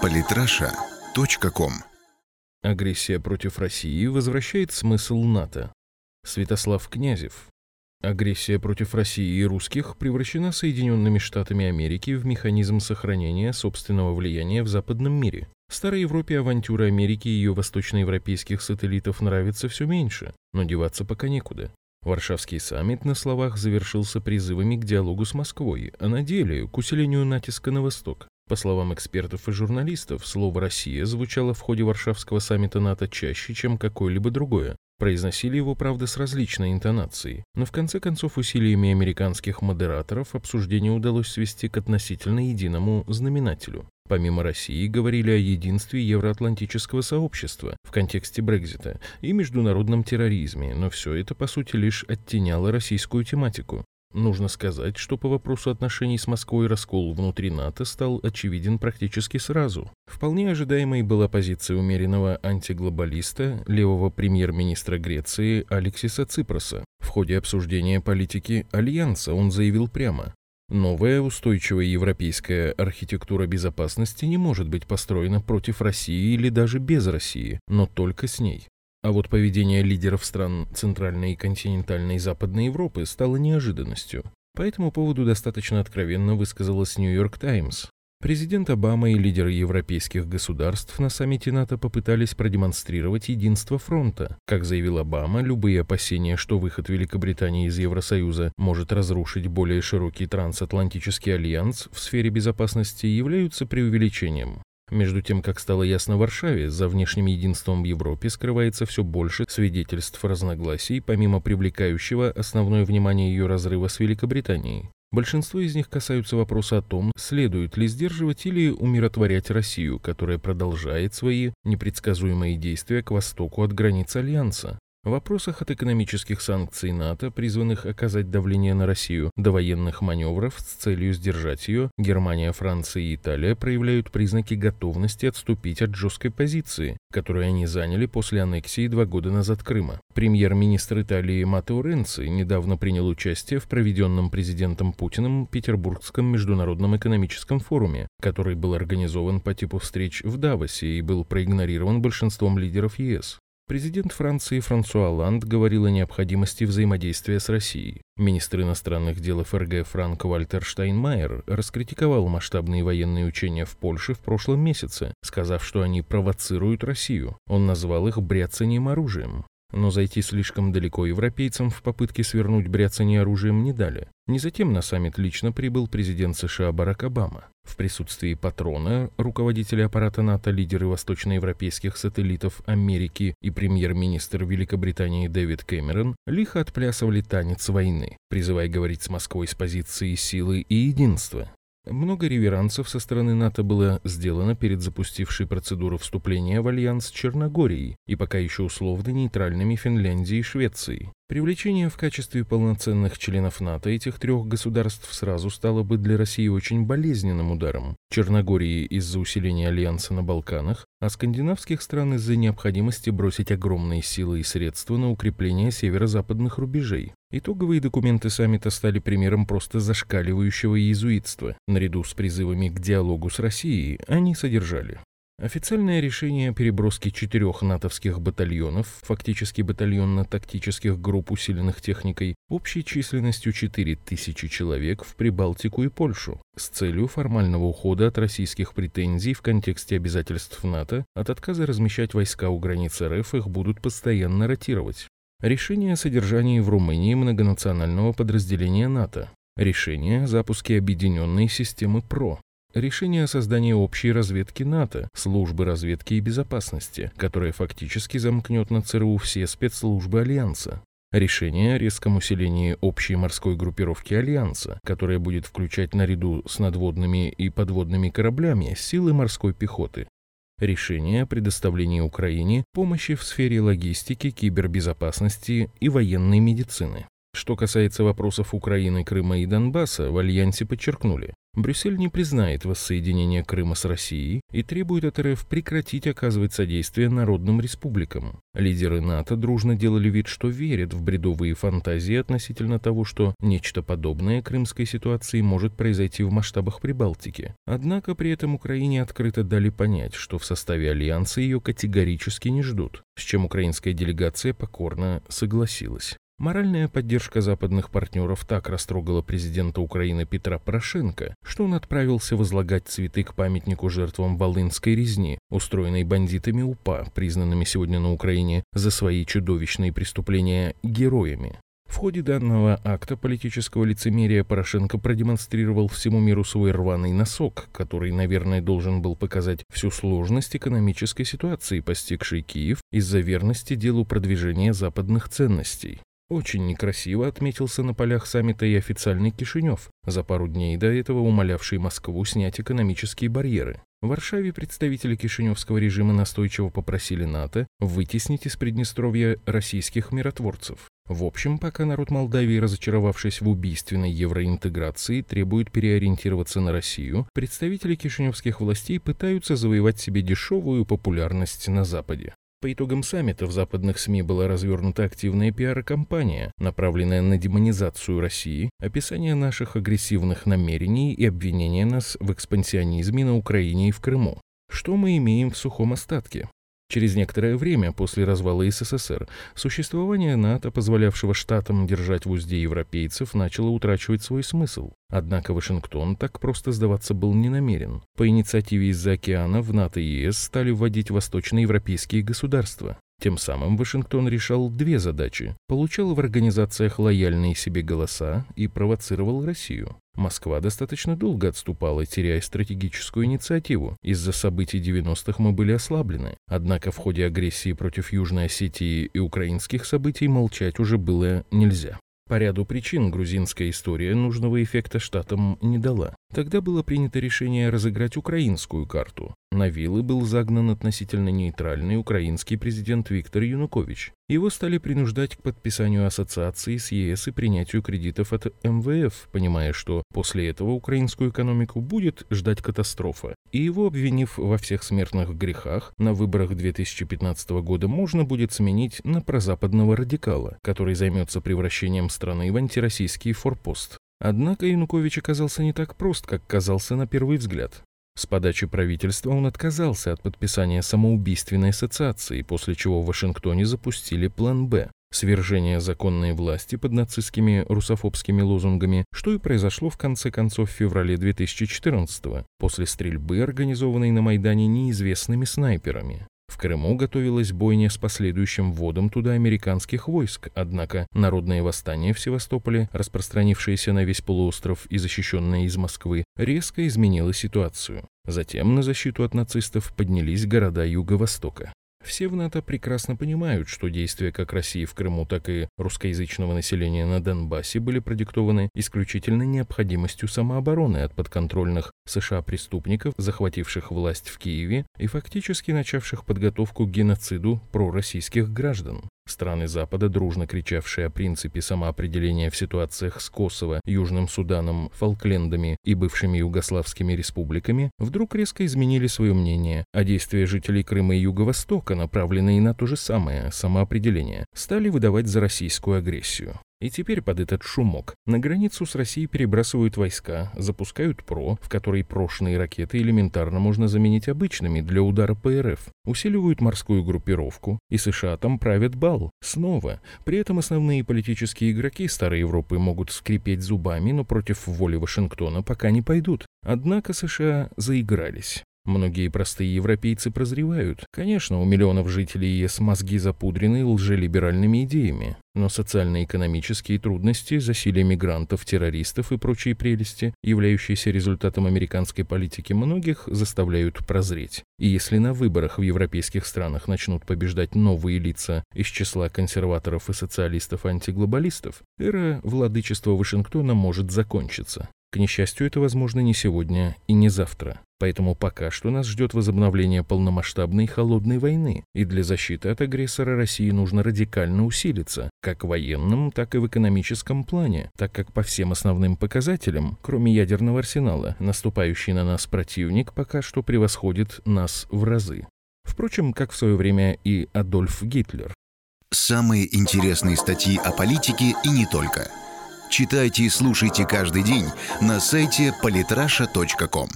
Политраша.ком Агрессия против России возвращает смысл НАТО. Святослав Князев. Агрессия против России и русских превращена Соединенными Штатами Америки в механизм сохранения собственного влияния в западном мире. Старой Европе авантюры Америки и ее восточноевропейских сателлитов нравится все меньше, но деваться пока некуда. Варшавский саммит на словах завершился призывами к диалогу с Москвой, а на деле к усилению натиска на восток. По словам экспертов и журналистов, слово «Россия» звучало в ходе Варшавского саммита НАТО чаще, чем какое-либо другое. Произносили его, правда, с различной интонацией, но в конце концов усилиями американских модераторов обсуждение удалось свести к относительно единому знаменателю. Помимо России, говорили о единстве евроатлантического сообщества в контексте Брекзита и международном терроризме, но все это, по сути, лишь оттеняло российскую тематику. Нужно сказать, что по вопросу отношений с Москвой раскол внутри НАТО стал очевиден практически сразу. Вполне ожидаемой была позиция умеренного антиглобалиста, левого премьер-министра Греции Алексиса Ципроса. В ходе обсуждения политики Альянса он заявил прямо, Новая устойчивая европейская архитектура безопасности не может быть построена против России или даже без России, но только с ней. А вот поведение лидеров стран Центральной и континентальной Западной Европы стало неожиданностью. По этому поводу достаточно откровенно высказалась Нью-Йорк Таймс. Президент Обама и лидеры европейских государств на саммите НАТО попытались продемонстрировать единство фронта. Как заявил Обама, любые опасения, что выход Великобритании из Евросоюза может разрушить более широкий трансатлантический альянс в сфере безопасности, являются преувеличением. Между тем, как стало ясно в Варшаве, за внешним единством в Европе скрывается все больше свидетельств разногласий, помимо привлекающего основное внимание ее разрыва с Великобританией. Большинство из них касаются вопроса о том, следует ли сдерживать или умиротворять Россию, которая продолжает свои непредсказуемые действия к востоку от границ Альянса. В вопросах от экономических санкций НАТО, призванных оказать давление на Россию, до военных маневров с целью сдержать ее, Германия, Франция и Италия проявляют признаки готовности отступить от жесткой позиции, которую они заняли после аннексии два года назад Крыма. Премьер-министр Италии Матео Ренци недавно принял участие в проведенном президентом Путиным Петербургском международном экономическом форуме, который был организован по типу встреч в Давосе и был проигнорирован большинством лидеров ЕС. Президент Франции Франсуа Оланд говорил о необходимости взаимодействия с Россией. Министр иностранных дел ФРГ Франк Вальтер Штайнмайер раскритиковал масштабные военные учения в Польше в прошлом месяце, сказав, что они провоцируют Россию. Он назвал их бряцанием оружием. Но зайти слишком далеко европейцам в попытке свернуть бряцание оружием не дали. Не затем на саммит лично прибыл президент США Барак Обама. В присутствии патрона, руководителя аппарата НАТО, лидеры восточноевропейских сателлитов Америки и премьер-министр Великобритании Дэвид Кэмерон лихо отплясывали танец войны, призывая говорить с Москвой с позиции силы и единства. Много реверансов со стороны НАТО было сделано перед запустившей процедуру вступления в альянс Черногорией и пока еще условно нейтральными Финляндией и Швецией. Привлечение в качестве полноценных членов НАТО этих трех государств сразу стало бы для России очень болезненным ударом. Черногории из-за усиления альянса на Балканах, а скандинавских стран из-за необходимости бросить огромные силы и средства на укрепление северо-западных рубежей. Итоговые документы саммита стали примером просто зашкаливающего иезуитства. Наряду с призывами к диалогу с Россией они содержали Официальное решение о переброске четырех натовских батальонов, фактически батальонно-тактических групп, усиленных техникой, общей численностью 4000 человек в Прибалтику и Польшу, с целью формального ухода от российских претензий в контексте обязательств НАТО от отказа размещать войска у границ РФ их будут постоянно ротировать. Решение о содержании в Румынии многонационального подразделения НАТО. Решение о запуске объединенной системы ПРО. Решение о создании общей разведки НАТО, службы разведки и безопасности, которая фактически замкнет на ЦРУ все спецслужбы Альянса. Решение о резком усилении общей морской группировки Альянса, которая будет включать наряду с надводными и подводными кораблями силы морской пехоты. Решение о предоставлении Украине помощи в сфере логистики, кибербезопасности и военной медицины. Что касается вопросов Украины, Крыма и Донбасса, в Альянсе подчеркнули, Брюссель не признает воссоединение Крыма с Россией и требует от РФ прекратить оказывать содействие народным республикам. Лидеры НАТО дружно делали вид, что верят в бредовые фантазии относительно того, что нечто подобное крымской ситуации может произойти в масштабах Прибалтики. Однако при этом Украине открыто дали понять, что в составе Альянса ее категорически не ждут, с чем украинская делегация покорно согласилась. Моральная поддержка западных партнеров так растрогала президента Украины Петра Порошенко, что он отправился возлагать цветы к памятнику жертвам Волынской резни, устроенной бандитами УПА, признанными сегодня на Украине за свои чудовищные преступления героями. В ходе данного акта политического лицемерия Порошенко продемонстрировал всему миру свой рваный носок, который, наверное, должен был показать всю сложность экономической ситуации, постигшей Киев из-за верности делу продвижения западных ценностей. Очень некрасиво отметился на полях саммита и официальный Кишинев, за пару дней до этого умолявший Москву снять экономические барьеры. В Варшаве представители кишиневского режима настойчиво попросили НАТО вытеснить из Приднестровья российских миротворцев. В общем, пока народ Молдавии, разочаровавшись в убийственной евроинтеграции, требует переориентироваться на Россию, представители кишиневских властей пытаются завоевать себе дешевую популярность на Западе. По итогам саммита в западных СМИ была развернута активная пиар-компания, направленная на демонизацию России, описание наших агрессивных намерений и обвинение нас в экспансионизме на Украине и в Крыму. Что мы имеем в сухом остатке? Через некоторое время после развала СССР существование НАТО, позволявшего штатам держать в узде европейцев, начало утрачивать свой смысл. Однако Вашингтон так просто сдаваться был не намерен. По инициативе из-за океана в НАТО и ЕС стали вводить восточноевропейские государства. Тем самым Вашингтон решал две задачи. Получал в организациях лояльные себе голоса и провоцировал Россию. Москва достаточно долго отступала, теряя стратегическую инициативу. Из-за событий 90-х мы были ослаблены. Однако в ходе агрессии против Южной Осетии и украинских событий молчать уже было нельзя. По ряду причин грузинская история нужного эффекта штатам не дала. Тогда было принято решение разыграть украинскую карту. На виллы был загнан относительно нейтральный украинский президент Виктор Янукович. Его стали принуждать к подписанию ассоциации с ЕС и принятию кредитов от МВФ, понимая, что после этого украинскую экономику будет ждать катастрофа. И его, обвинив во всех смертных грехах, на выборах 2015 года можно будет сменить на прозападного радикала, который займется превращением страны в антироссийский форпост. Однако Янукович оказался не так прост, как казался на первый взгляд. С подачи правительства он отказался от подписания самоубийственной ассоциации, после чего в Вашингтоне запустили план «Б» – свержение законной власти под нацистскими русофобскими лозунгами, что и произошло в конце концов в феврале 2014 после стрельбы, организованной на Майдане неизвестными снайперами. В Крыму готовилась бойня с последующим вводом туда американских войск, однако народное восстание в Севастополе, распространившееся на весь полуостров и защищенное из Москвы, резко изменило ситуацию. Затем на защиту от нацистов поднялись города Юго-Востока. Все в НАТО прекрасно понимают, что действия как России в Крыму, так и русскоязычного населения на Донбассе были продиктованы исключительно необходимостью самообороны от подконтрольных США преступников, захвативших власть в Киеве и фактически начавших подготовку к геноциду пророссийских граждан. Страны Запада, дружно кричавшие о принципе самоопределения в ситуациях с Косово, Южным Суданом, Фолклендами и бывшими югославскими республиками, вдруг резко изменили свое мнение, а действия жителей Крыма и Юго-Востока, направленные на то же самое самоопределение, стали выдавать за российскую агрессию. И теперь под этот шумок на границу с Россией перебрасывают войска, запускают ПРО, в которой прошенные ракеты элементарно можно заменить обычными для удара по РФ, усиливают морскую группировку, и США там правят бал. Снова. При этом основные политические игроки Старой Европы могут скрипеть зубами, но против воли Вашингтона пока не пойдут. Однако США заигрались. Многие простые европейцы прозревают. Конечно, у миллионов жителей ЕС мозги запудрены лжелиберальными идеями, но социально-экономические трудности, засилие мигрантов, террористов и прочие прелести, являющиеся результатом американской политики многих, заставляют прозреть. И если на выборах в европейских странах начнут побеждать новые лица из числа консерваторов и социалистов-антиглобалистов, эра владычества Вашингтона может закончиться. К несчастью, это возможно не сегодня и не завтра. Поэтому пока что нас ждет возобновление полномасштабной холодной войны, и для защиты от агрессора России нужно радикально усилиться, как в военном, так и в экономическом плане, так как по всем основным показателям, кроме ядерного арсенала, наступающий на нас противник пока что превосходит нас в разы. Впрочем, как в свое время и Адольф Гитлер. Самые интересные статьи о политике и не только. Читайте и слушайте каждый день на сайте polytrasha.com.